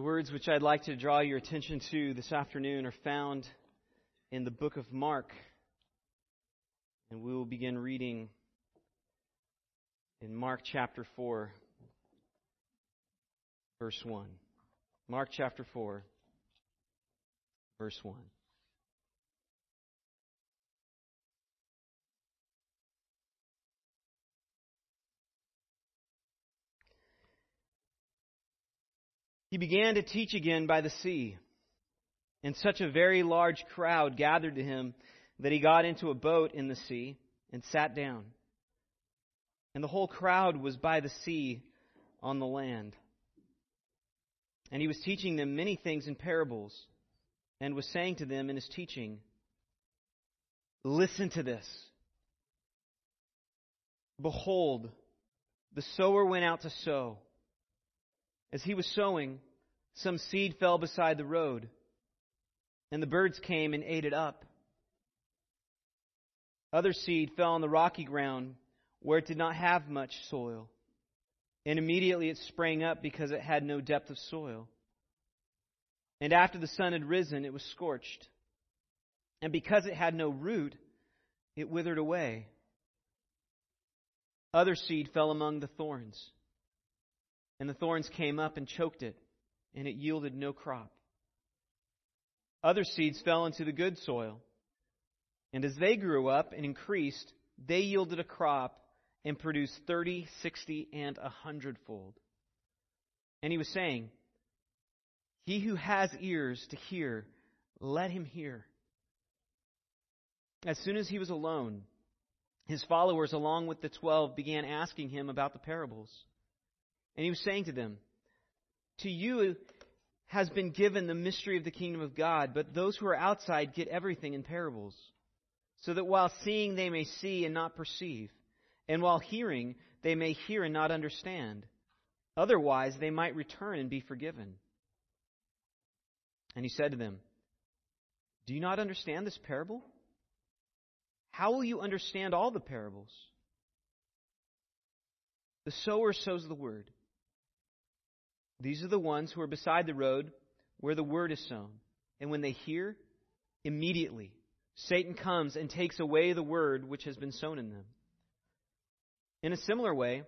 The words which I'd like to draw your attention to this afternoon are found in the book of Mark. And we will begin reading in Mark chapter 4, verse 1. Mark chapter 4, verse 1. He began to teach again by the sea, and such a very large crowd gathered to him that he got into a boat in the sea and sat down. And the whole crowd was by the sea on the land. And he was teaching them many things in parables, and was saying to them in his teaching, Listen to this. Behold, the sower went out to sow. As he was sowing, some seed fell beside the road, and the birds came and ate it up. Other seed fell on the rocky ground where it did not have much soil, and immediately it sprang up because it had no depth of soil. And after the sun had risen, it was scorched. And because it had no root, it withered away. Other seed fell among the thorns and the thorns came up and choked it, and it yielded no crop. Other seeds fell into the good soil, and as they grew up and increased, they yielded a crop and produced thirty, sixty, and a hundredfold. And he was saying, He who has ears to hear, let him hear. As soon as he was alone, his followers, along with the twelve, began asking him about the parables. And he was saying to them, To you has been given the mystery of the kingdom of God, but those who are outside get everything in parables, so that while seeing they may see and not perceive, and while hearing they may hear and not understand. Otherwise they might return and be forgiven. And he said to them, Do you not understand this parable? How will you understand all the parables? The sower sows the word. These are the ones who are beside the road where the word is sown. And when they hear, immediately Satan comes and takes away the word which has been sown in them. In a similar way,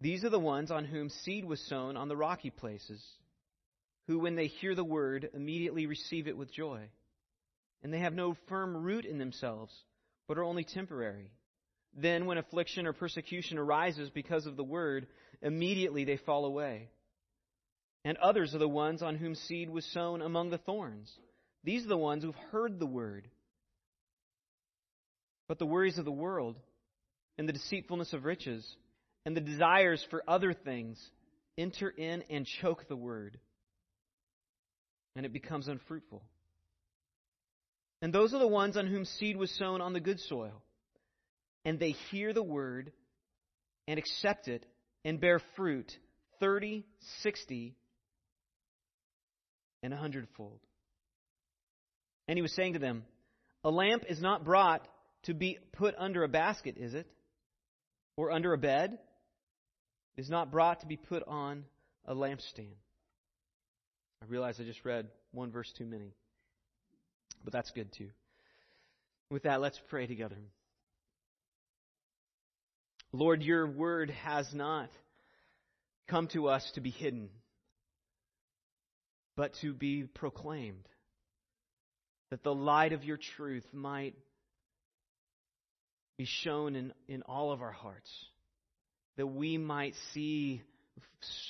these are the ones on whom seed was sown on the rocky places, who, when they hear the word, immediately receive it with joy. And they have no firm root in themselves, but are only temporary. Then, when affliction or persecution arises because of the word, immediately they fall away. And others are the ones on whom seed was sown among the thorns. These are the ones who've heard the word. But the worries of the world, and the deceitfulness of riches, and the desires for other things enter in and choke the word, and it becomes unfruitful. And those are the ones on whom seed was sown on the good soil and they hear the word and accept it and bear fruit 30, 60, and a hundredfold. And he was saying to them, A lamp is not brought to be put under a basket, is it? Or under a bed? It is not brought to be put on a lampstand. I realize I just read one verse too many, but that's good too. With that, let's pray together. Lord, your word has not come to us to be hidden, but to be proclaimed, that the light of your truth might be shown in, in all of our hearts, that we might see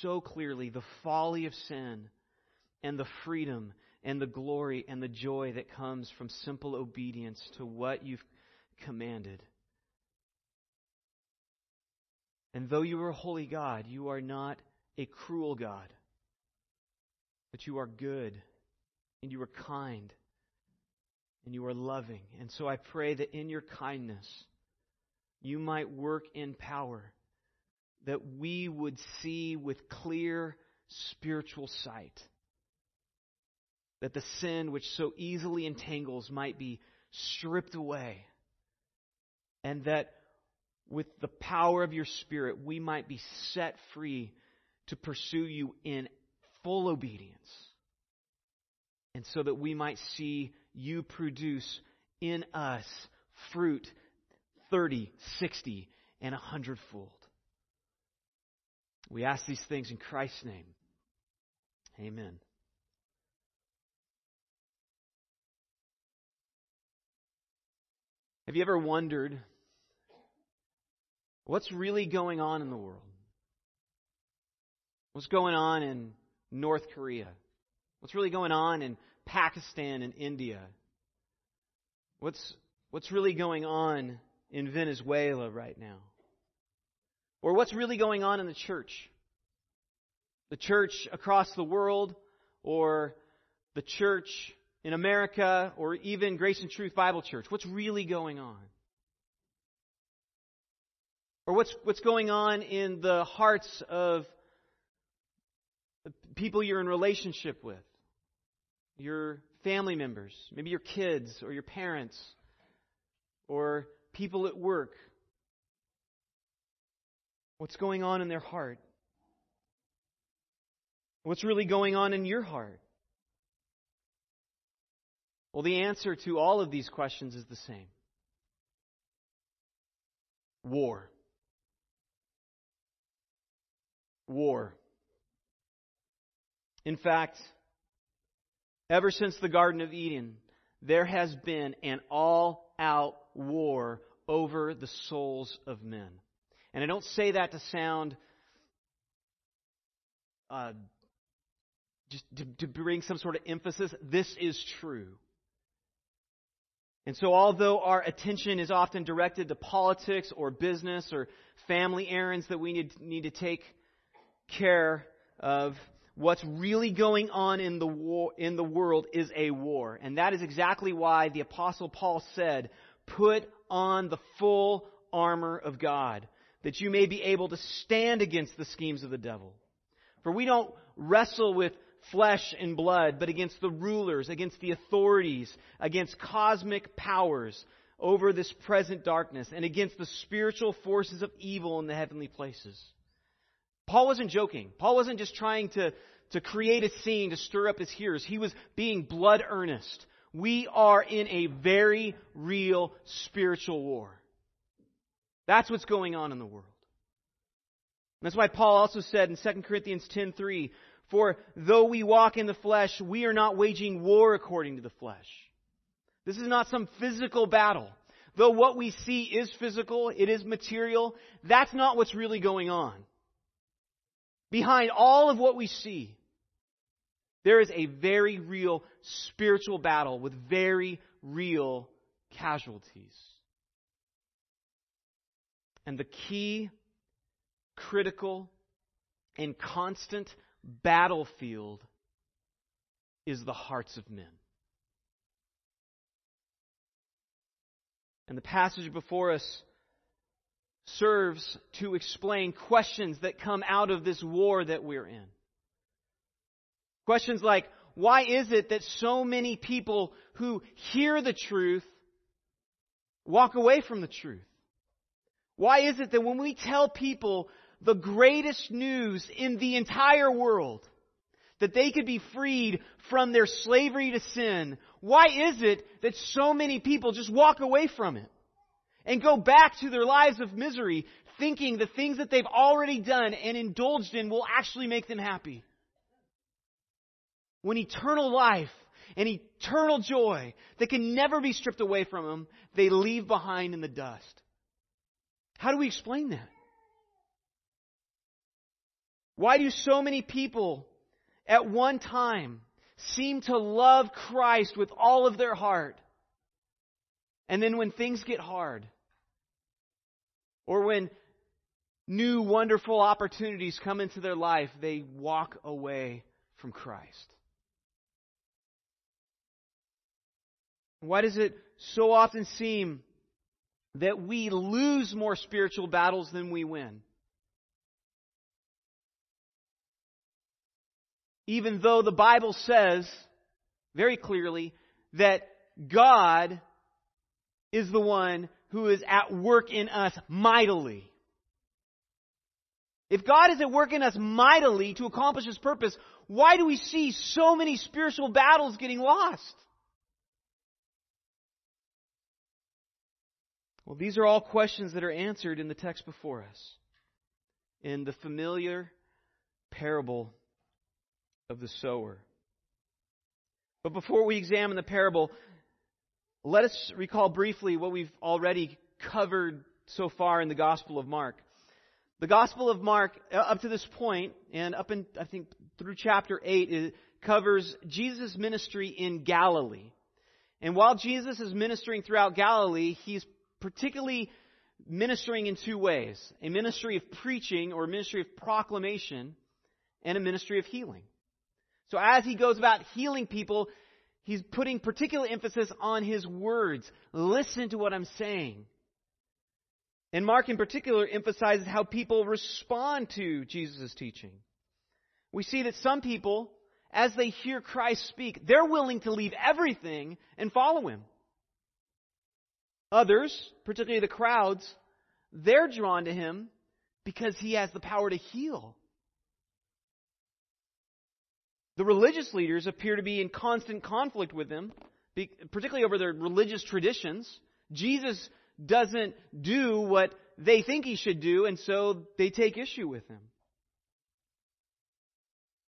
so clearly the folly of sin and the freedom and the glory and the joy that comes from simple obedience to what you've commanded. And though you are a holy God, you are not a cruel God, but you are good, and you are kind, and you are loving. And so I pray that in your kindness, you might work in power, that we would see with clear spiritual sight, that the sin which so easily entangles might be stripped away, and that with the power of your Spirit, we might be set free to pursue you in full obedience. And so that we might see you produce in us fruit 30, 60, and a hundredfold. We ask these things in Christ's name. Amen. Have you ever wondered what's really going on in the world? What's going on in North Korea? What's really going on in Pakistan and India? What's, what's really going on in Venezuela right now? Or what's really going on in the church? The church across the world, or the church in America, or even Grace and Truth Bible Church? What's really going on? Or what's, what's going on in the hearts of the people you're in relationship with? Your family members, maybe your kids or your parents, or people at work. What's going on in their heart? What's really going on in your heart? Well, the answer to all of these questions is the same war. War. In fact, ever since the Garden of Eden, there has been an all out war over the souls of men. And I don't say that to sound uh, just to, to bring some sort of emphasis. This is true. And so, although our attention is often directed to politics or business or family errands that we need, need to take care of, what's really going on in the, war, in the world is a war. And that is exactly why the Apostle Paul said, Put on the full armor of God, that you may be able to stand against the schemes of the devil. For we don't wrestle with flesh and blood, but against the rulers, against the authorities, against cosmic powers over this present darkness, and against the spiritual forces of evil in the heavenly places. Paul wasn't joking. Paul wasn't just trying to, to create a scene to stir up his hearers. He was being blood earnest. We are in a very real spiritual war. That's what's going on in the world. that's why Paul also said in 2 Corinthians 10:3, "For though we walk in the flesh, we are not waging war according to the flesh." This is not some physical battle. Though what we see is physical, it is material, that's not what's really going on. Behind all of what we see, there is a very real spiritual battle with very real casualties. And the key, critical, and constant battlefield is the hearts of men. And the passage before us serves to explain questions that come out of this war that we're in. Questions like, why is it that so many people who hear the truth walk away from the truth? Why is it that when we tell people the greatest news in the entire world, that they could be freed from their slavery to sin, why is it that so many people just walk away from it? And go back to their lives of misery thinking the things that they've already done and indulged in will actually make them happy. When eternal life and eternal joy that can never be stripped away from them, they leave behind in the dust. How do we explain that? Why do so many people at one time seem to love Christ with all of their heart? And then when things get hard, or when new wonderful opportunities come into their life, they walk away from Christ. Why does it so often seem that we lose more spiritual battles than we win? Even though the Bible says very clearly that God is the one who is at work in us mightily. If God is at work in us mightily to accomplish His purpose, why do we see so many spiritual battles getting lost? Well, these are all questions that are answered in the text before us. In the familiar parable of the sower. But before we examine the parable, let us recall briefly what we've already covered so far in the Gospel of Mark. The Gospel of Mark, uh, up to this point, and up in, I think, through chapter 8, it covers Jesus' ministry in Galilee. And while Jesus is ministering throughout Galilee, he's particularly ministering in two ways a ministry of preaching or a ministry of proclamation, and a ministry of healing. So as he goes about healing people, he's putting particular emphasis on his words. Listen to what I'm saying. And Mark in particular emphasizes how people respond to Jesus' teaching. We see that some people, as they hear Christ speak, they're willing to leave everything and follow him. Others, particularly the crowds, they're drawn to him because he has the power to heal. The religious leaders appear to be in constant conflict with him, particularly over their religious traditions. Jesus doesn't do what they think he should do, and so they take issue with him.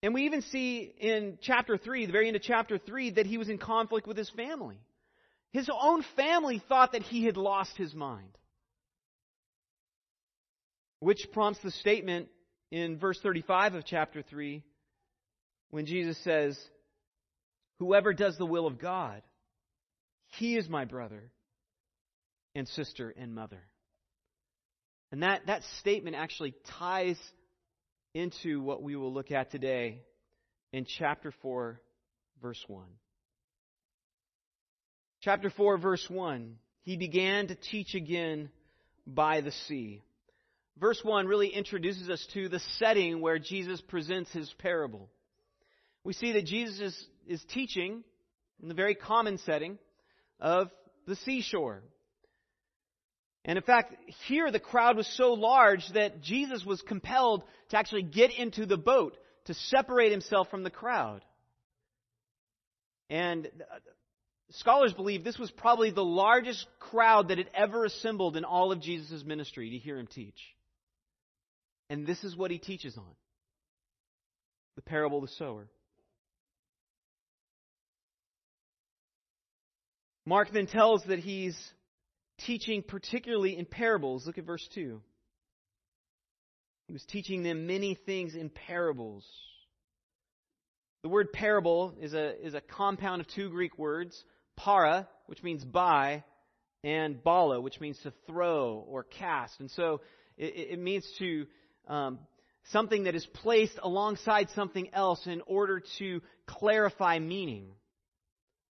And we even see in chapter 3, the very end of chapter 3, that he was in conflict with his family. His own family thought that he had lost his mind. Which prompts the statement in verse 35 of chapter 3 when Jesus says, Whoever does the will of God, he is my brother and sister and mother. And that, that statement actually ties into what we will look at today in chapter 4, verse 1. Chapter 4, verse 1. He began to teach again by the sea. Verse 1 really introduces us to the setting where Jesus presents his parable. We see that Jesus is, is teaching in the very common setting of the seashore. And in fact, here the crowd was so large that Jesus was compelled to actually get into the boat to separate himself from the crowd. And uh, Scholars believe this was probably the largest crowd that had ever assembled in all of Jesus' ministry to hear him teach. And this is what he teaches on the parable of the sower. Mark then tells that he's teaching particularly in parables. Look at verse 2. He was teaching them many things in parables. The word parable is a, is a compound of two Greek words para, which means by, and bala, which means to throw or cast. And so it, it means to um, something that is placed alongside something else in order to clarify meaning.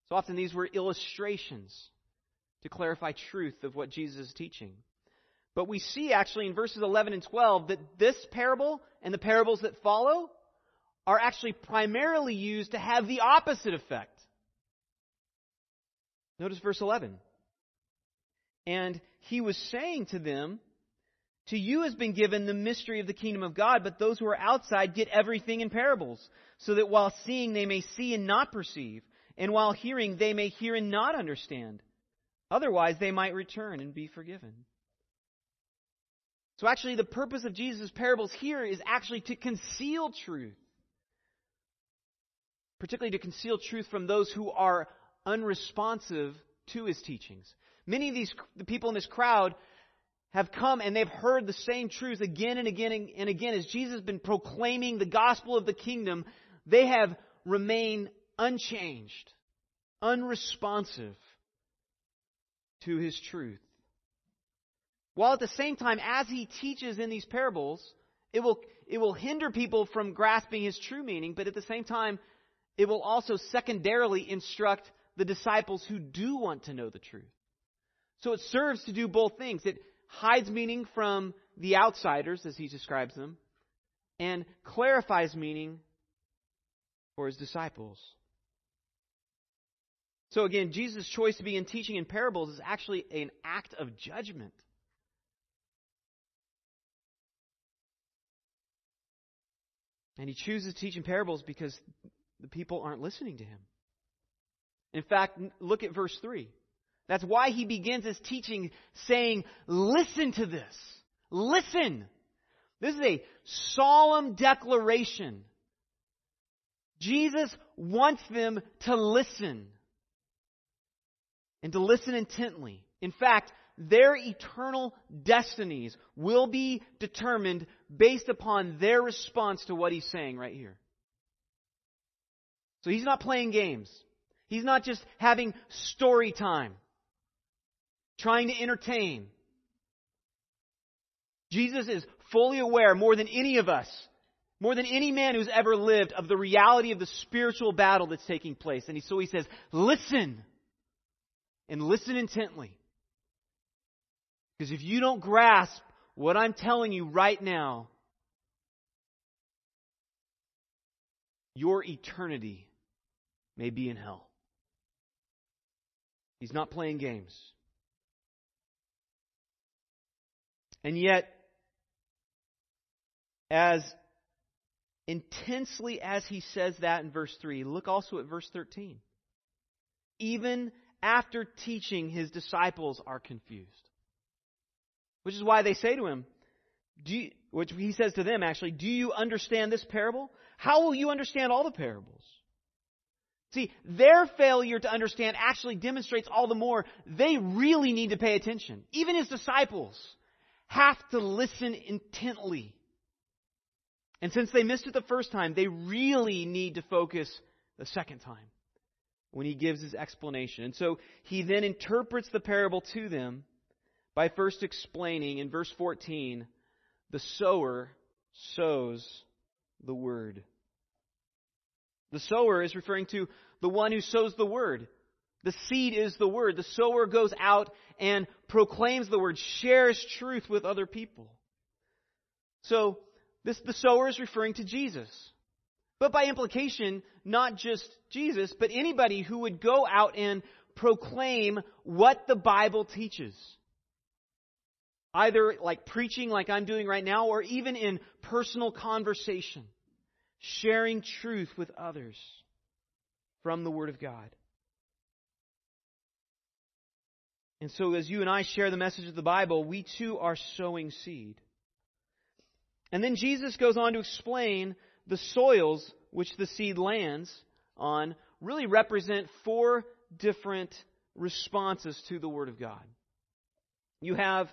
So often these were illustrations to clarify truth of what Jesus is teaching. But we see actually in verses 11 and 12 that this parable and the parables that follow are actually primarily used to have the opposite effect. Notice verse 11. And he was saying to them, To you has been given the mystery of the kingdom of God, but those who are outside get everything in parables, so that while seeing they may see and not perceive, and while hearing they may hear and not understand. Otherwise they might return and be forgiven. So actually, the purpose of Jesus' parables here is actually to conceal truth. Particularly to conceal truth from those who are unresponsive to his teachings. Many of these the people in this crowd have come and they've heard the same truth again and again and again as Jesus has been proclaiming the gospel of the kingdom. They have remained unchanged, unresponsive to his truth. While at the same time, as he teaches in these parables, it will, it will hinder people from grasping his true meaning, but at the same time, it will also secondarily instruct the disciples who do want to know the truth. So it serves to do both things. It hides meaning from the outsiders, as he describes them, and clarifies meaning for his disciples. So again, Jesus' choice to begin teaching in parables is actually an act of judgment. And he chooses to teach in parables because the people aren't listening to him. In fact, look at verse 3. That's why he begins his teaching saying, Listen to this. Listen. This is a solemn declaration. Jesus wants them to listen and to listen intently. In fact, their eternal destinies will be determined based upon their response to what he's saying right here. So he's not playing games. He's not just having story time, trying to entertain. Jesus is fully aware, more than any of us, more than any man who's ever lived, of the reality of the spiritual battle that's taking place. And so he says, listen, and listen intently. Because if you don't grasp what I'm telling you right now, your eternity may be in hell. He's not playing games. And yet, as intensely as he says that in verse 3, look also at verse 13. Even after teaching, his disciples are confused. Which is why they say to him, which he says to them actually, Do you understand this parable? How will you understand all the parables? See, their failure to understand actually demonstrates all the more they really need to pay attention. Even his disciples have to listen intently. And since they missed it the first time, they really need to focus the second time when he gives his explanation. And so he then interprets the parable to them by first explaining in verse 14 the sower sows the word. The sower is referring to the one who sows the word. The seed is the word. The sower goes out and proclaims the word, shares truth with other people. So, this, the sower is referring to Jesus. But by implication, not just Jesus, but anybody who would go out and proclaim what the Bible teaches. Either like preaching, like I'm doing right now, or even in personal conversation, sharing truth with others from the Word of God. And so, as you and I share the message of the Bible, we too are sowing seed. And then Jesus goes on to explain the soils which the seed lands on really represent four different responses to the Word of God. You have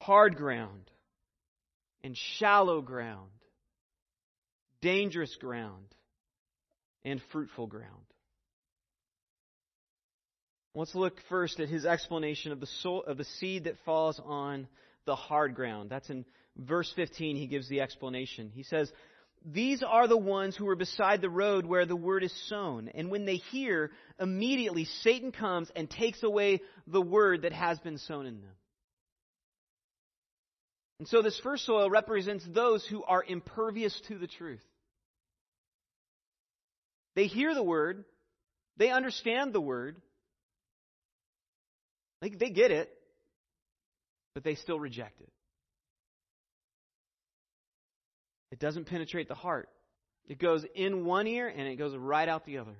hard ground and shallow ground, dangerous ground, and fruitful ground. Let's look first at his explanation of the of the seed that falls on the hard ground. That's in verse 15, he gives the explanation. He says, These are the ones who are beside the road where the word is sown. And when they hear, immediately Satan comes and takes away the word that has been sown in them. And so this first soil represents those who are impervious to the truth. They hear the word, they understand the word, they, they get it, but they still reject it. It doesn't penetrate the heart. It goes in one ear and it goes right out the other.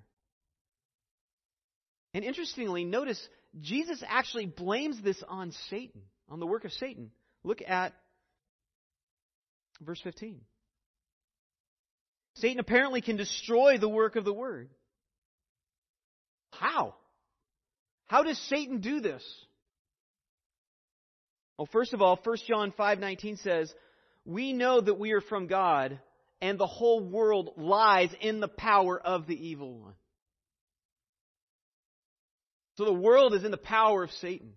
And interestingly, notice Jesus actually blames this on Satan, on the work of Satan. Look at verse 15. Satan apparently can destroy the work of the word. How? How does Satan do this? Well, first of all, 1 John 5:19 says, "We know that we are from God, and the whole world lies in the power of the evil one." So the world is in the power of Satan.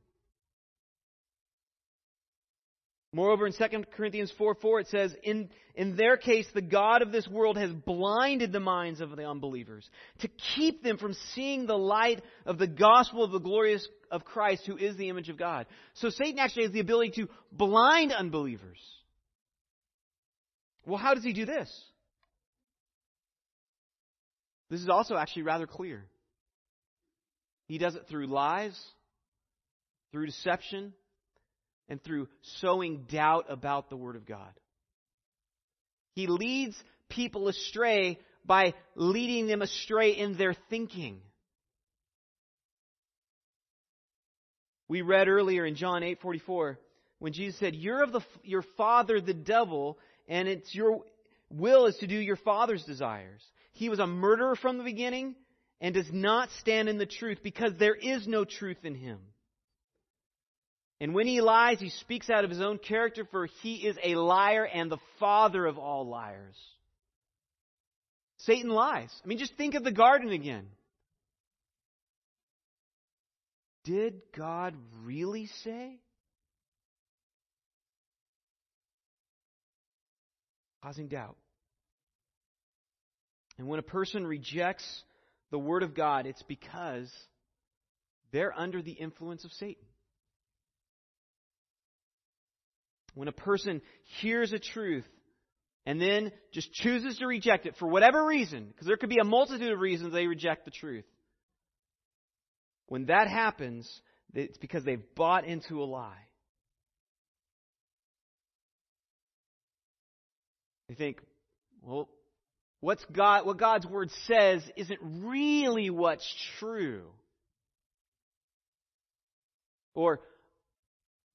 Moreover, in 2 Corinthians 4 4, it says, in, in their case, the God of this world has blinded the minds of the unbelievers to keep them from seeing the light of the gospel of the glorious of Christ, who is the image of God. So Satan actually has the ability to blind unbelievers. Well, how does he do this? This is also actually rather clear. He does it through lies, through deception, and through sowing doubt about the Word of God. He leads people astray by leading them astray in their thinking. We read earlier in John 8:44 when Jesus said, "You're of the, your father the devil, and it's your will is to do your father's desires." He was a murderer from the beginning and does not stand in the truth because there is no truth in him. And when he lies, he speaks out of his own character, for he is a liar and the father of all liars. Satan lies. I mean, just think of the garden again. Did God really say? Causing doubt. And when a person rejects the Word of God, it's because they're under the influence of Satan. When a person hears a truth and then just chooses to reject it for whatever reason, because there could be a multitude of reasons they reject the truth. When that happens, it's because they've bought into a lie. They think, well, what's God, what God's word says isn't really what's true. Or,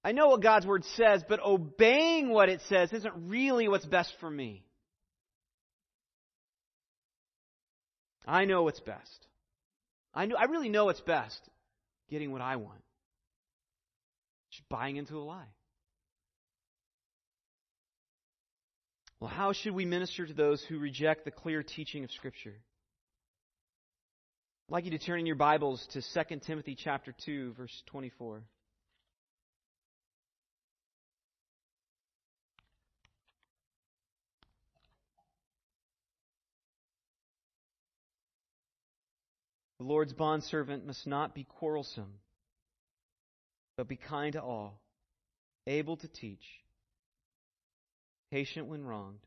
I know what God's word says, but obeying what it says isn't really what's best for me. I know what's best. I know I really know what's best. Getting what I want. Just buying into a lie. Well, how should we minister to those who reject the clear teaching of Scripture? I'd like you to turn in your Bibles to 2 Timothy chapter 2, verse 24. The Lord's bondservant must not be quarrelsome, but be kind to all, able to teach, patient when wronged,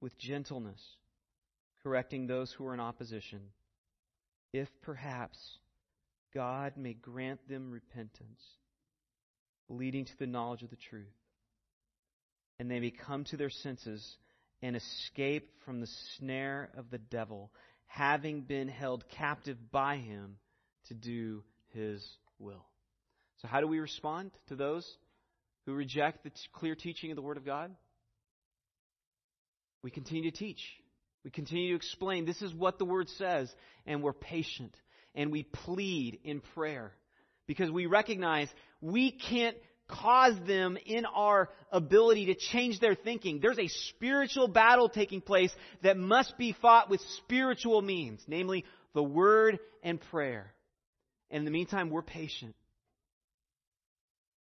with gentleness, correcting those who are in opposition, if perhaps God may grant them repentance, leading to the knowledge of the truth, and they may come to their senses and escape from the snare of the devil having been held captive by him to do his will. So, how do we respond to those who reject the t- clear teaching of the Word of God? We continue to teach. We continue to explain this is what the Word says, and we're patient and we plead in prayer because we recognize we can't cause them in our ability to change their thinking. There's a spiritual battle taking place that must be fought with spiritual means, namely the Word and prayer. And in the meantime, we're patient,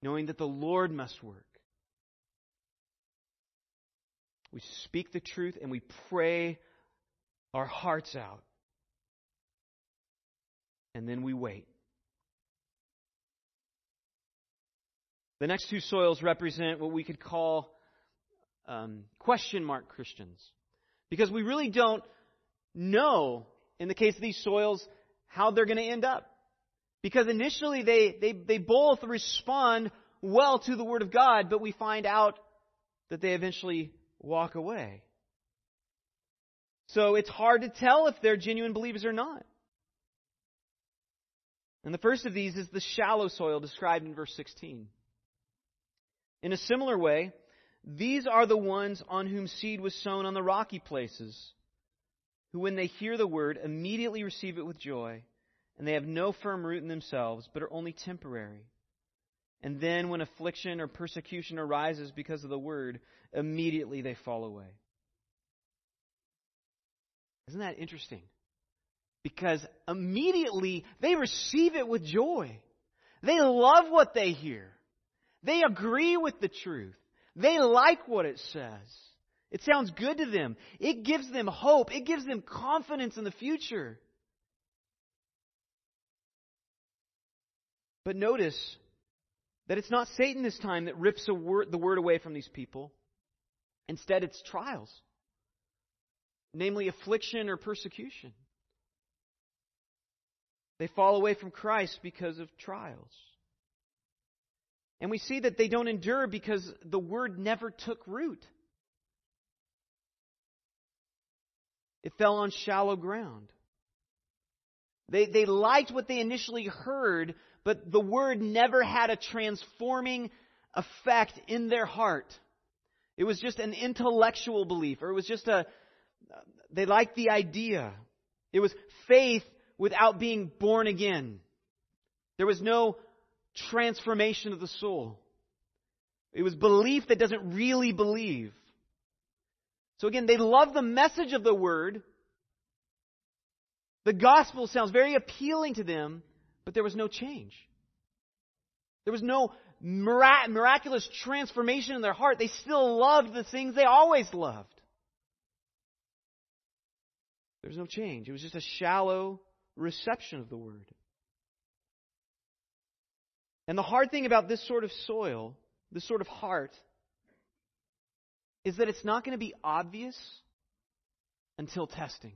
knowing that the Lord must work. We speak the truth and we pray our hearts out. And then we wait. The next two soils represent what we could call um, question mark Christians. Because we really don't know, in the case of these soils, how they're going to end up. Because initially they, they, they both respond well to the Word of God, but we find out that they eventually walk away. So it's hard to tell if they're genuine believers or not. And the first of these is the shallow soil described in verse 16. In a similar way, these are the ones on whom seed was sown on the rocky places, who, when they hear the word, immediately receive it with joy, and they have no firm root in themselves, but are only temporary. And then, when affliction or persecution arises because of the word, immediately they fall away. Isn't that interesting? Because immediately they receive it with joy. They love what they hear. They agree with the truth. They like what it says. It sounds good to them. It gives them hope. It gives them confidence in the future. But notice that it's not Satan this time that rips word, the word away from these people. Instead, it's trials, namely affliction or persecution. They fall away from Christ because of trials. And we see that they don't endure because the word never took root. it fell on shallow ground. They, they liked what they initially heard, but the word never had a transforming effect in their heart. It was just an intellectual belief, or it was just a, they liked the idea. It was faith without being born again. There was no transformation of the soul. It was belief that doesn't really believe. So again, they love the message of the word. The gospel sounds very appealing to them, but there was no change. There was no miraculous transformation in their heart. They still loved the things they always loved. There was no change. It was just a shallow reception of the word. And the hard thing about this sort of soil, this sort of heart, is that it's not going to be obvious until testing.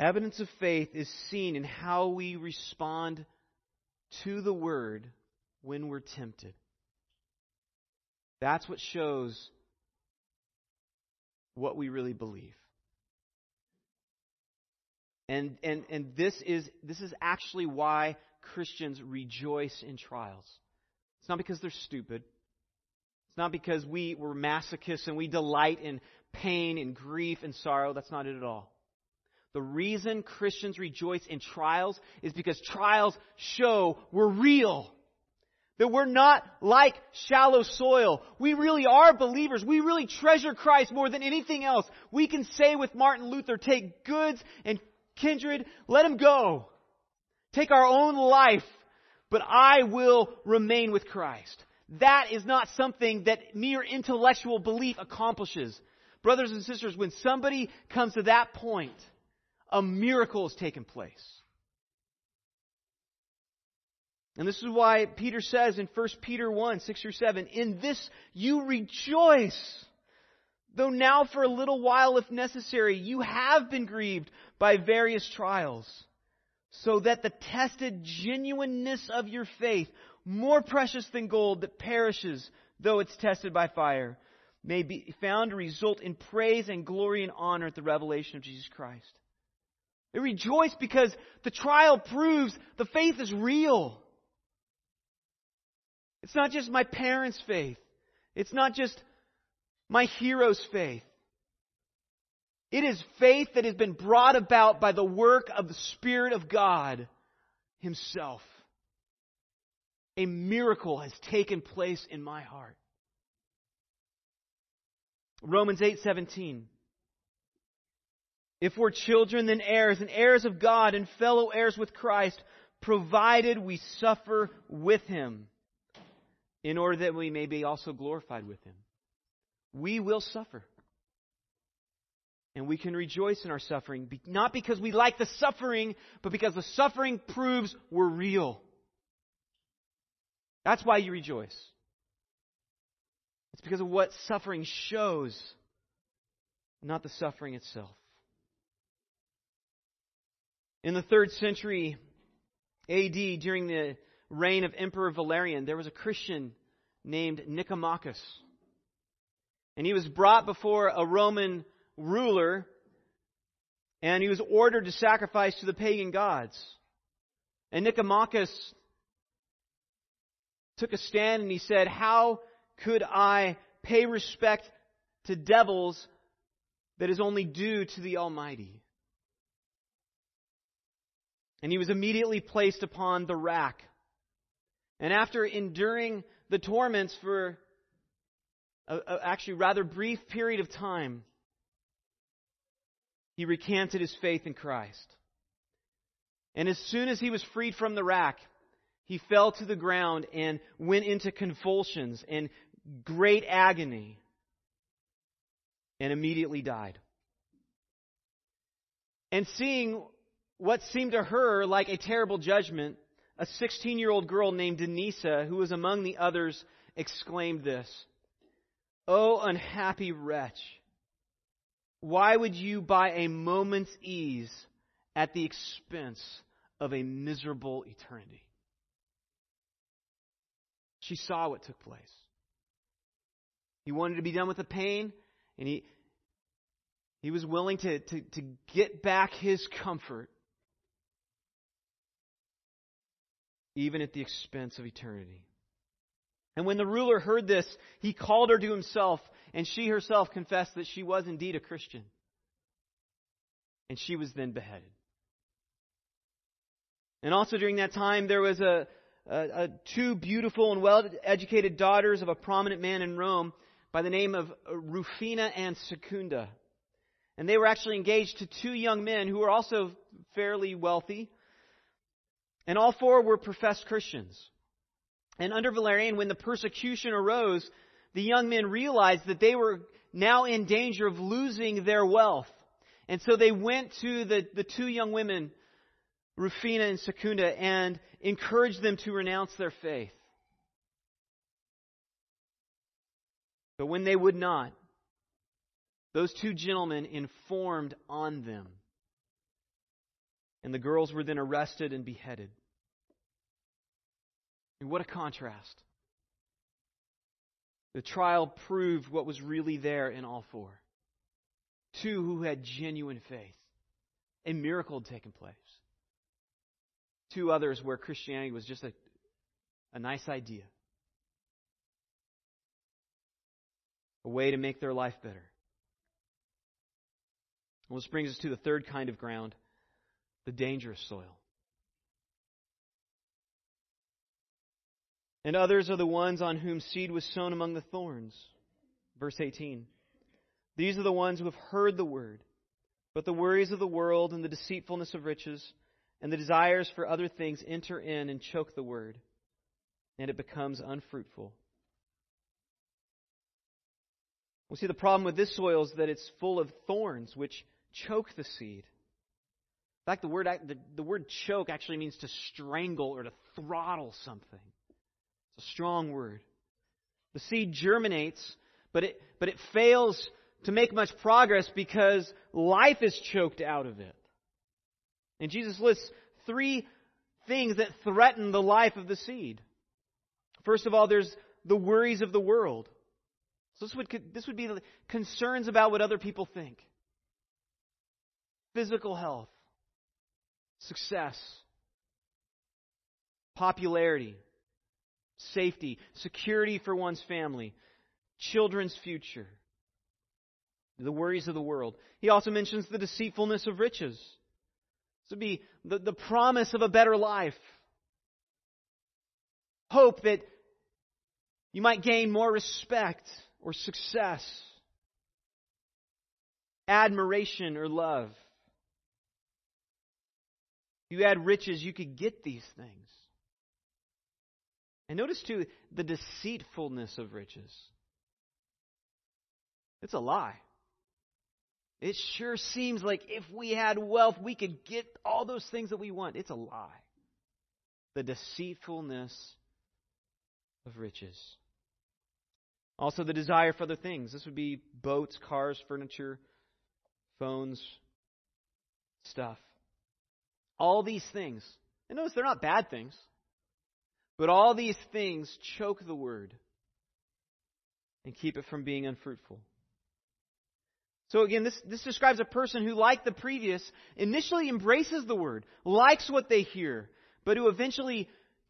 Evidence of faith is seen in how we respond to the word when we're tempted. That's what shows what we really believe. And, and, and this, is, this is actually why Christians rejoice in trials. It's not because they're stupid. It's not because we were masochists and we delight in pain and grief and sorrow. That's not it at all. The reason Christians rejoice in trials is because trials show we're real. That we're not like shallow soil. We really are believers. We really treasure Christ more than anything else. We can say with Martin Luther, take goods and kindred, let him go. Take our own life, but I will remain with Christ. That is not something that mere intellectual belief accomplishes. Brothers and sisters, when somebody comes to that point, a miracle has taken place. And this is why Peter says in 1 Peter 1, 6 through 7, In this you rejoice, though now for a little while, if necessary, you have been grieved by various trials, so that the tested genuineness of your faith, more precious than gold that perishes, though it's tested by fire, may be found to result in praise and glory and honor at the revelation of Jesus Christ. They rejoice because the trial proves the faith is real. It's not just my parents' faith. It's not just my hero's faith. It is faith that has been brought about by the work of the Spirit of God Himself. A miracle has taken place in my heart. Romans 8:17 If we're children then heirs and heirs of God and fellow heirs with Christ provided we suffer with him in order that we may be also glorified with him. We will suffer. And we can rejoice in our suffering, not because we like the suffering, but because the suffering proves we're real. That's why you rejoice. It's because of what suffering shows, not the suffering itself. In the third century AD, during the reign of Emperor Valerian, there was a Christian named Nicomachus. And he was brought before a Roman ruler, and he was ordered to sacrifice to the pagan gods. And Nicomachus took a stand and he said, How could I pay respect to devils that is only due to the Almighty? And he was immediately placed upon the rack and after enduring the torments for a, a actually rather brief period of time, he recanted his faith in Christ. And as soon as he was freed from the rack, he fell to the ground and went into convulsions and great agony and immediately died. And seeing what seemed to her like a terrible judgment, a 16 year old girl named Denisa, who was among the others, exclaimed this O oh, unhappy wretch! Why would you buy a moment's ease at the expense of a miserable eternity? She saw what took place. He wanted to be done with the pain, and he, he was willing to, to, to get back his comfort, even at the expense of eternity. And when the ruler heard this, he called her to himself, and she herself confessed that she was indeed a Christian. And she was then beheaded. And also during that time, there was a, a, a two beautiful and well-educated daughters of a prominent man in Rome by the name of Rufina and Secunda. And they were actually engaged to two young men who were also fairly wealthy. And all four were professed Christians. And under Valerian, when the persecution arose, the young men realized that they were now in danger of losing their wealth. And so they went to the, the two young women, Rufina and Secunda, and encouraged them to renounce their faith. But when they would not, those two gentlemen informed on them. And the girls were then arrested and beheaded. And what a contrast. The trial proved what was really there in all four. Two who had genuine faith. A miracle had taken place. Two others where Christianity was just a, a nice idea. A way to make their life better. Well, this brings us to the third kind of ground the dangerous soil. And others are the ones on whom seed was sown among the thorns. Verse 18. These are the ones who have heard the word, but the worries of the world and the deceitfulness of riches and the desires for other things enter in and choke the word, and it becomes unfruitful. We see the problem with this soil is that it's full of thorns which choke the seed. In fact, the word, the, the word choke actually means to strangle or to throttle something. It's a strong word. The seed germinates, but it, but it fails to make much progress because life is choked out of it. And Jesus lists three things that threaten the life of the seed. First of all, there's the worries of the world. So this would, this would be concerns about what other people think. Physical health, success, popularity, safety, security for one's family, children's future, the worries of the world. He also mentions the deceitfulness of riches. This would be the, the promise of a better life. Hope that you might gain more respect or success, admiration or love. If you had riches, you could get these things. And notice too the deceitfulness of riches. It's a lie. It sure seems like if we had wealth, we could get all those things that we want. It's a lie. The deceitfulness of riches. Also, the desire for other things. This would be boats, cars, furniture, phones, stuff. All these things. And notice they're not bad things. But all these things choke the word and keep it from being unfruitful. So again, this, this describes a person who, like the previous, initially embraces the word, likes what they hear, but who eventually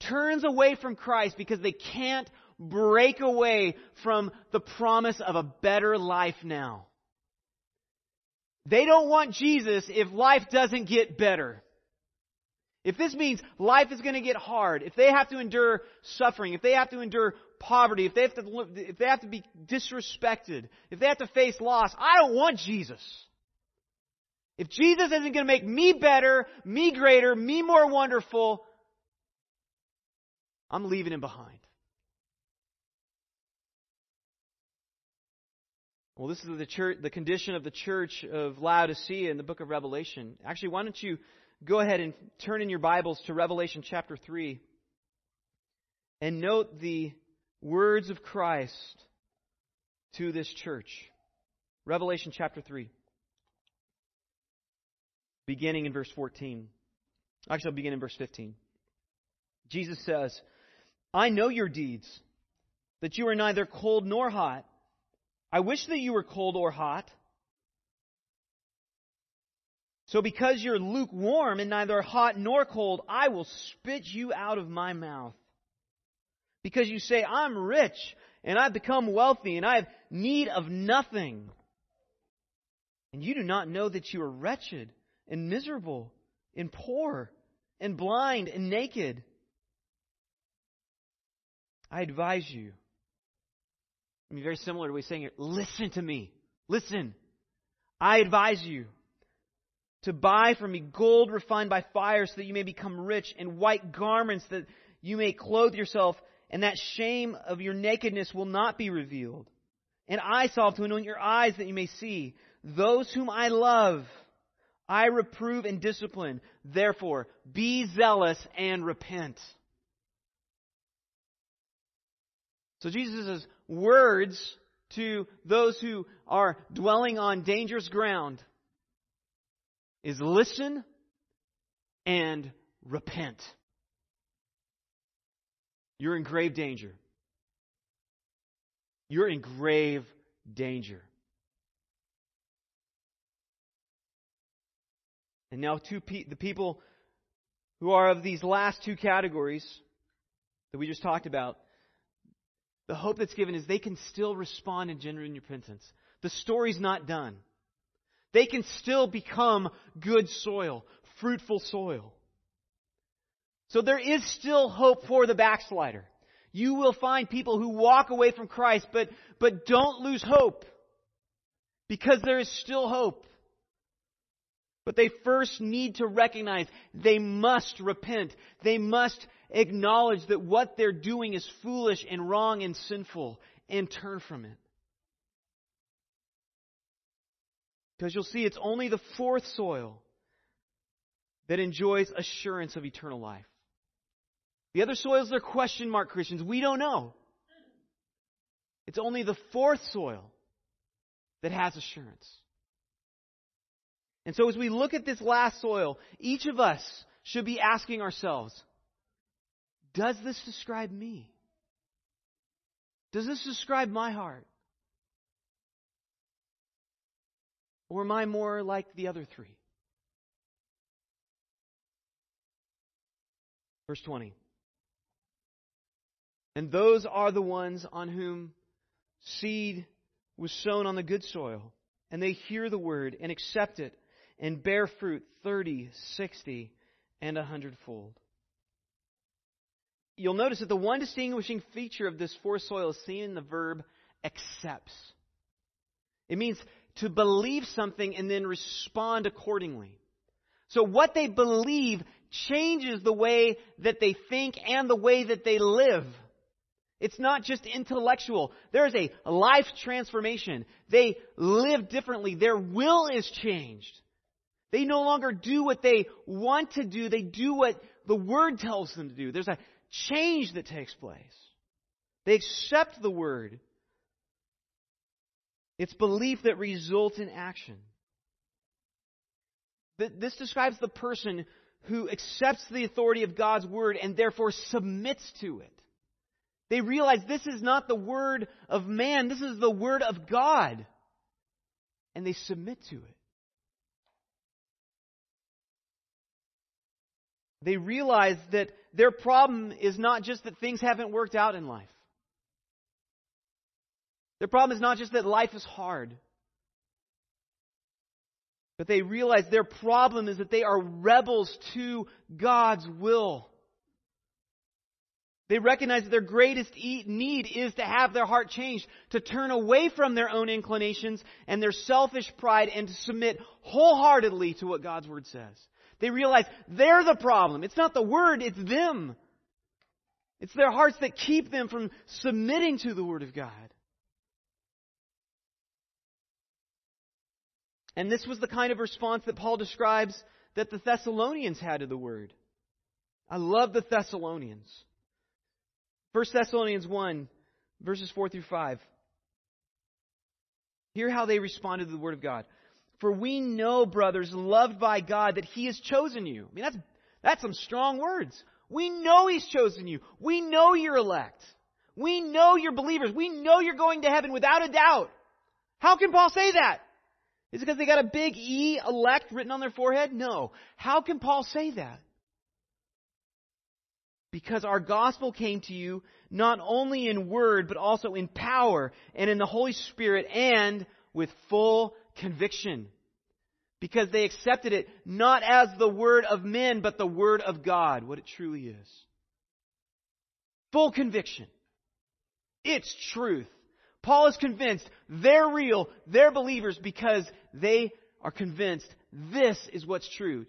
turns away from Christ because they can't break away from the promise of a better life now. They don't want Jesus if life doesn't get better. If this means life is going to get hard, if they have to endure suffering, if they have to endure poverty, if they have to, if they have to be disrespected, if they have to face loss, I don't want Jesus. If Jesus isn't going to make me better, me greater, me more wonderful, I'm leaving him behind. Well, this is the church, the condition of the church of Laodicea in the book of Revelation. Actually, why don't you go ahead and turn in your Bibles to Revelation chapter 3 and note the words of Christ to this church. Revelation chapter 3, beginning in verse 14. Actually, I'll begin in verse 15. Jesus says, I know your deeds, that you are neither cold nor hot. I wish that you were cold or hot. So because you're lukewarm and neither hot nor cold, I will spit you out of my mouth. Because you say, I'm rich and I've become wealthy and I have need of nothing. And you do not know that you are wretched and miserable and poor and blind and naked. I advise you. I mean, very similar to what he's saying here. Listen to me. Listen. I advise you to buy from me gold refined by fire so that you may become rich and white garments that you may clothe yourself and that shame of your nakedness will not be revealed. And eye salve to anoint your eyes that you may see. Those whom I love, I reprove and discipline. Therefore, be zealous and repent. So Jesus' words to those who are dwelling on dangerous ground is listen and repent. You're in grave danger. You're in grave danger. And now, two pe- the people who are of these last two categories that we just talked about, the hope that's given is they can still respond in genuine repentance. The story's not done. They can still become good soil, fruitful soil. So there is still hope for the backslider. You will find people who walk away from Christ, but, but don't lose hope. Because there is still hope. But they first need to recognize they must repent. They must acknowledge that what they're doing is foolish and wrong and sinful and turn from it. Because you'll see it's only the fourth soil that enjoys assurance of eternal life. The other soils, they're question mark Christians. We don't know. It's only the fourth soil that has assurance. And so as we look at this last soil, each of us should be asking ourselves, does this describe me? Does this describe my heart? Or am I more like the other three? Verse 20. And those are the ones on whom seed was sown on the good soil, and they hear the word and accept it and bear fruit 30, 60, and a hundredfold. You'll notice that the one distinguishing feature of this fourth soil is seen in the verb accepts. It means to believe something and then respond accordingly. So what they believe changes the way that they think and the way that they live. It's not just intellectual. There is a life transformation. They live differently. Their will is changed. They no longer do what they want to do. They do what the Word tells them to do. There's a change that takes place. They accept the Word. It's belief that results in action. This describes the person who accepts the authority of God's word and therefore submits to it. They realize this is not the word of man, this is the word of God. And they submit to it. They realize that their problem is not just that things haven't worked out in life. Their problem is not just that life is hard, but they realize their problem is that they are rebels to God's will. They recognize that their greatest need is to have their heart changed, to turn away from their own inclinations and their selfish pride and to submit wholeheartedly to what God's Word says. They realize they're the problem. It's not the Word, it's them. It's their hearts that keep them from submitting to the Word of God. And this was the kind of response that Paul describes that the Thessalonians had to the word. I love the Thessalonians. 1 Thessalonians 1, verses 4 through 5. Hear how they responded to the word of God. For we know, brothers, loved by God, that He has chosen you. I mean, that's, that's some strong words. We know He's chosen you. We know you're elect. We know you're believers. We know you're going to heaven without a doubt. How can Paul say that? Is it because they got a big E, elect, written on their forehead? No. How can Paul say that? Because our gospel came to you not only in word, but also in power and in the Holy Spirit and with full conviction. Because they accepted it not as the word of men, but the word of God, what it truly is. Full conviction. It's truth. Paul is convinced they're real, they're believers because they are convinced this is what's true.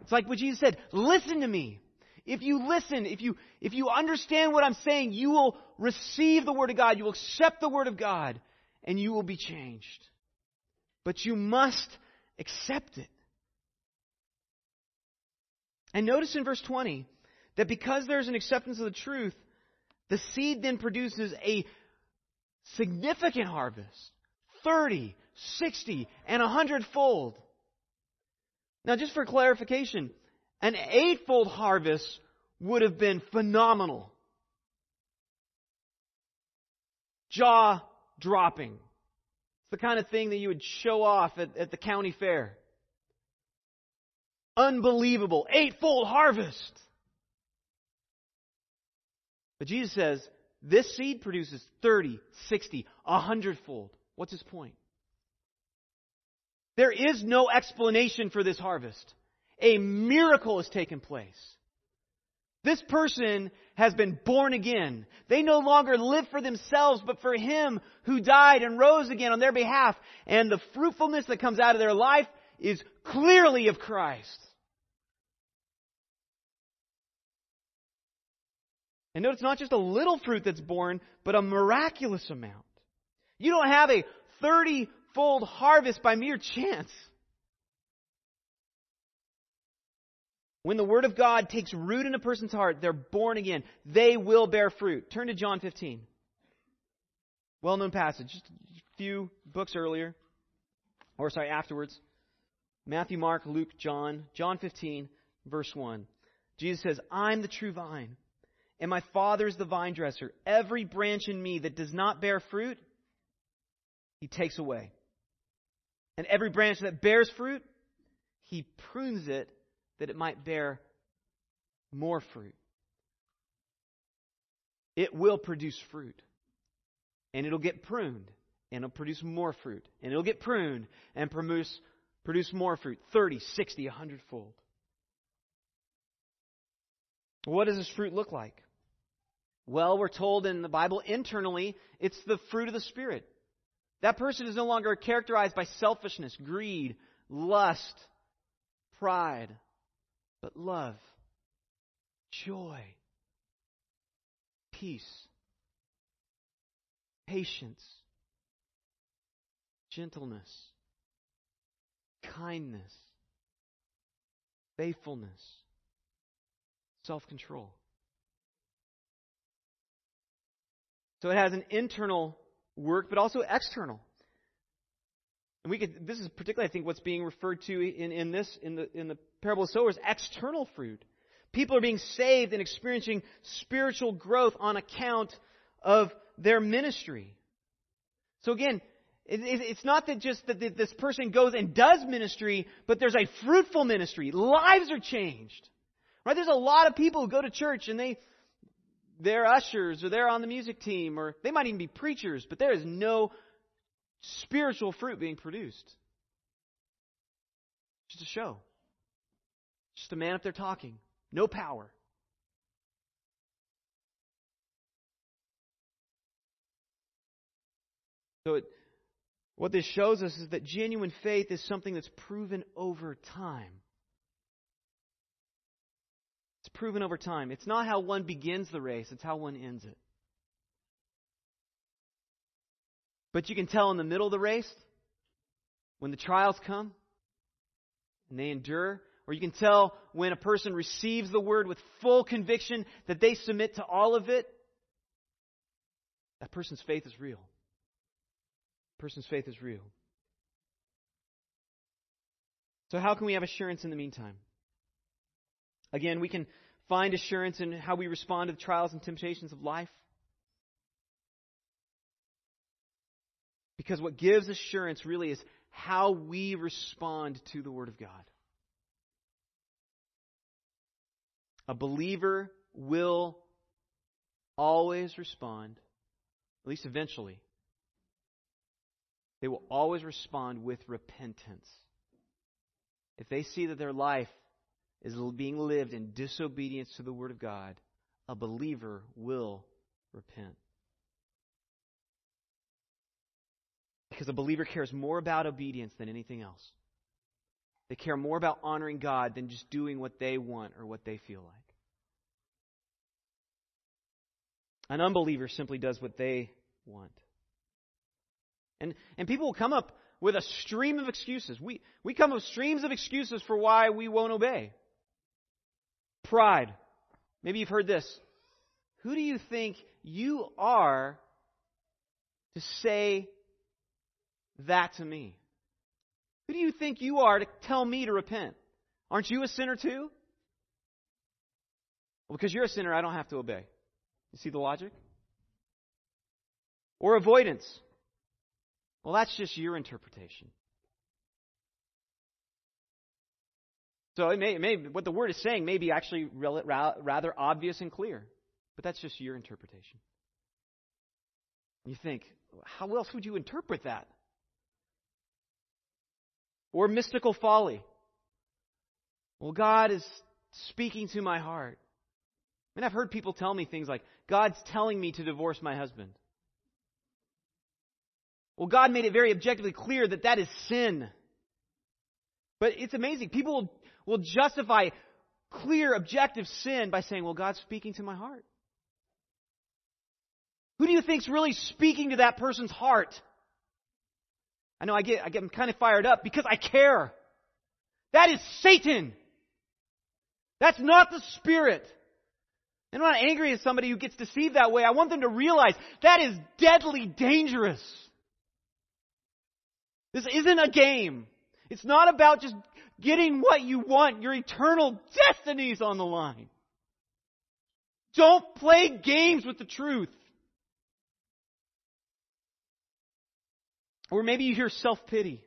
It's like what Jesus said, listen to me. If you listen, if you, if you understand what I'm saying, you will receive the Word of God, you will accept the Word of God, and you will be changed. But you must accept it. And notice in verse 20 that because there's an acceptance of the truth, the seed then produces a significant harvest 30, 60, and 100 fold. Now, just for clarification, an eightfold harvest would have been phenomenal. Jaw dropping. It's the kind of thing that you would show off at, at the county fair. Unbelievable. Eightfold harvest. But Jesus says this seed produces 30, 60, 100 fold. What's his point? There is no explanation for this harvest. A miracle has taken place. This person has been born again. They no longer live for themselves, but for Him who died and rose again on their behalf. And the fruitfulness that comes out of their life is clearly of Christ. And note it's not just a little fruit that's born, but a miraculous amount. You don't have a 30 fold harvest by mere chance. When the Word of God takes root in a person's heart, they're born again. They will bear fruit. Turn to John 15. Well known passage. Just a few books earlier. Or, sorry, afterwards. Matthew, Mark, Luke, John. John 15, verse 1. Jesus says, I'm the true vine and my Father is the vine dresser. Every branch in me that does not bear fruit, he takes away. And every branch that bears fruit, he prunes it that it might bear more fruit. It will produce fruit. And it'll get pruned. And it'll produce more fruit. And it'll get pruned and produce, produce more fruit 30, 60, 100 fold. What does this fruit look like? Well, we're told in the Bible internally, it's the fruit of the Spirit. That person is no longer characterized by selfishness, greed, lust, pride, but love, joy, peace, patience, gentleness, kindness, faithfulness, self control. So it has an internal work, but also external. And we could, this is particularly, I think, what's being referred to in, in this, in the, in the parable of sowers, external fruit. People are being saved and experiencing spiritual growth on account of their ministry. So again, it's not that just that this person goes and does ministry, but there's a fruitful ministry. Lives are changed. Right? There's a lot of people who go to church and they, they're ushers or they're on the music team or they might even be preachers, but there is no spiritual fruit being produced. Just a show. Just a man up there talking. No power. So it, what this shows us is that genuine faith is something that's proven over time. It's proven over time. It's not how one begins the race, it's how one ends it. But you can tell in the middle of the race, when the trials come and they endure, or you can tell when a person receives the word with full conviction that they submit to all of it, that person's faith is real. person's faith is real. So, how can we have assurance in the meantime? Again, we can find assurance in how we respond to the trials and temptations of life. Because what gives assurance really is how we respond to the Word of God. A believer will always respond, at least eventually. They will always respond with repentance. If they see that their life is being lived in disobedience to the Word of God, a believer will repent. Because a believer cares more about obedience than anything else. They care more about honoring God than just doing what they want or what they feel like. An unbeliever simply does what they want. And, and people will come up with a stream of excuses. We, we come up with streams of excuses for why we won't obey. Pride. Maybe you've heard this. Who do you think you are to say that to me? Who do you think you are to tell me to repent? Aren't you a sinner too? Well, because you're a sinner, I don't have to obey. You see the logic? Or avoidance. Well, that's just your interpretation. So it may, may, what the word is saying may be actually rather obvious and clear, but that's just your interpretation. You think, how else would you interpret that? Or mystical folly. Well, God is speaking to my heart. I mean, I've heard people tell me things like, God's telling me to divorce my husband. Well, God made it very objectively clear that that is sin. But it's amazing. People will will justify clear, objective sin by saying, well, God's speaking to my heart. Who do you think's really speaking to that person's heart? I know I get, I get I'm kind of fired up because I care. That is Satan. That's not the Spirit. And I'm not angry at somebody who gets deceived that way. I want them to realize that is deadly dangerous. This isn't a game. It's not about just getting what you want. Your eternal destiny's on the line. Don't play games with the truth. Or maybe you hear self pity.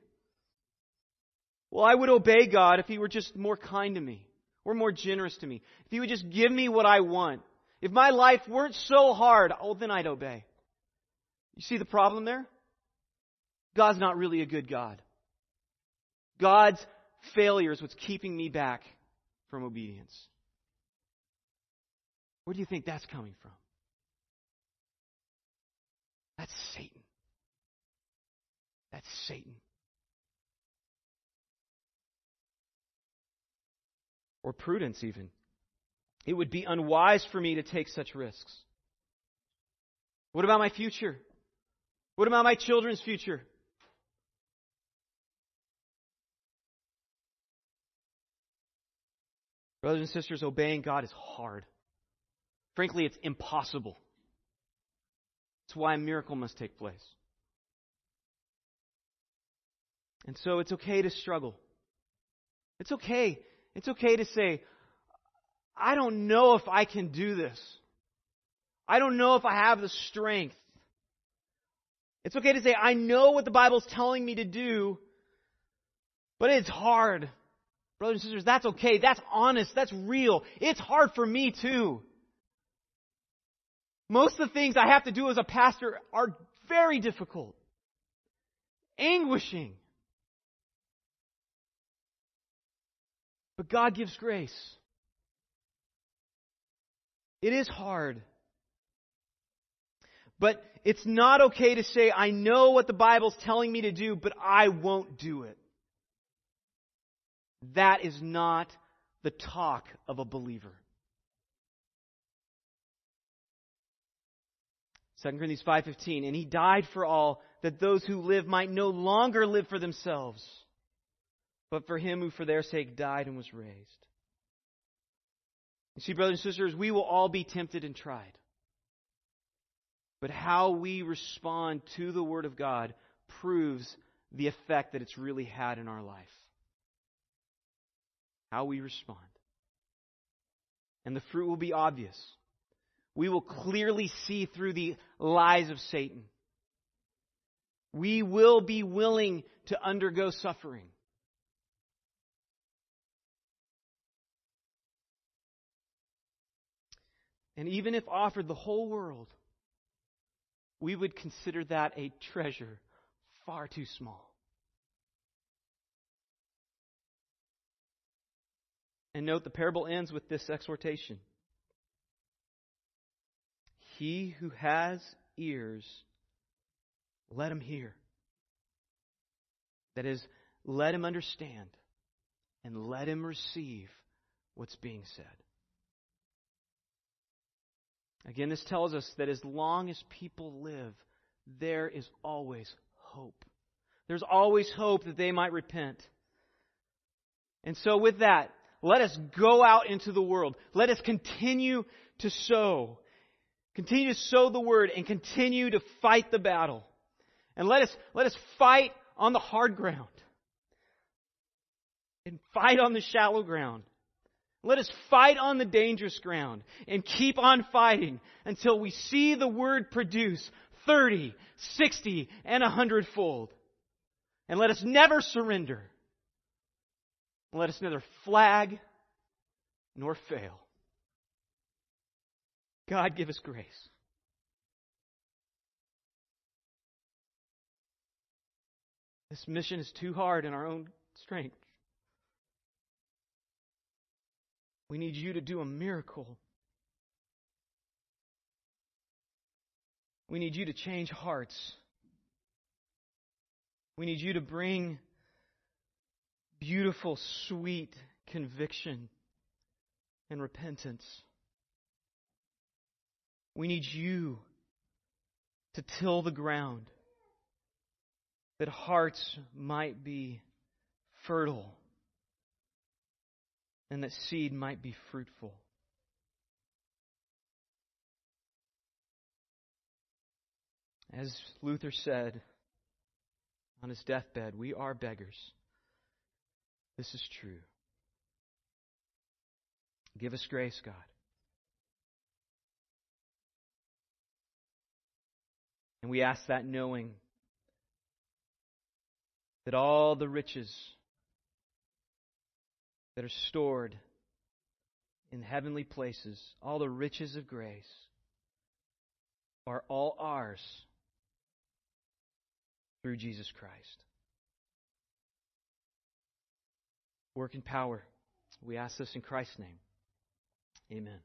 Well, I would obey God if He were just more kind to me or more generous to me. If He would just give me what I want. If my life weren't so hard, oh, then I'd obey. You see the problem there? God's not really a good God. God's failure is what's keeping me back from obedience. Where do you think that's coming from? That's Satan. That's Satan. Or prudence, even. It would be unwise for me to take such risks. What about my future? What about my children's future? Brothers and sisters, obeying God is hard. Frankly, it's impossible. That's why a miracle must take place. And so it's okay to struggle. It's okay. It's okay to say, I don't know if I can do this. I don't know if I have the strength. It's okay to say, I know what the Bible's telling me to do, but it's hard. Brothers and sisters, that's okay. That's honest. That's real. It's hard for me too. Most of the things I have to do as a pastor are very difficult, anguishing. But God gives grace. It is hard. But it's not okay to say, I know what the Bible's telling me to do, but I won't do it. That is not the talk of a believer. 2 Corinthians 5:15 and he died for all that those who live might no longer live for themselves but for him who for their sake died and was raised. You see brothers and sisters we will all be tempted and tried. But how we respond to the word of God proves the effect that it's really had in our life how we respond. And the fruit will be obvious. We will clearly see through the lies of Satan. We will be willing to undergo suffering. And even if offered the whole world, we would consider that a treasure far too small. And note the parable ends with this exhortation He who has ears, let him hear. That is, let him understand and let him receive what's being said. Again, this tells us that as long as people live, there is always hope. There's always hope that they might repent. And so, with that, let us go out into the world. Let us continue to sow. Continue to sow the word and continue to fight the battle. And let us, let us fight on the hard ground. And fight on the shallow ground. Let us fight on the dangerous ground and keep on fighting until we see the word produce 30, 60, and a hundredfold. And let us never surrender. Let us neither flag nor fail. God, give us grace. This mission is too hard in our own strength. We need you to do a miracle. We need you to change hearts. We need you to bring beautiful, sweet conviction and repentance. We need you to till the ground that hearts might be fertile and that seed might be fruitful. As Luther said on his deathbed, we are beggars. This is true. Give us grace, God. And we ask that knowing that all the riches that are stored in heavenly places, all the riches of grace, are all ours through Jesus Christ. Work in power. We ask this in Christ's name. Amen.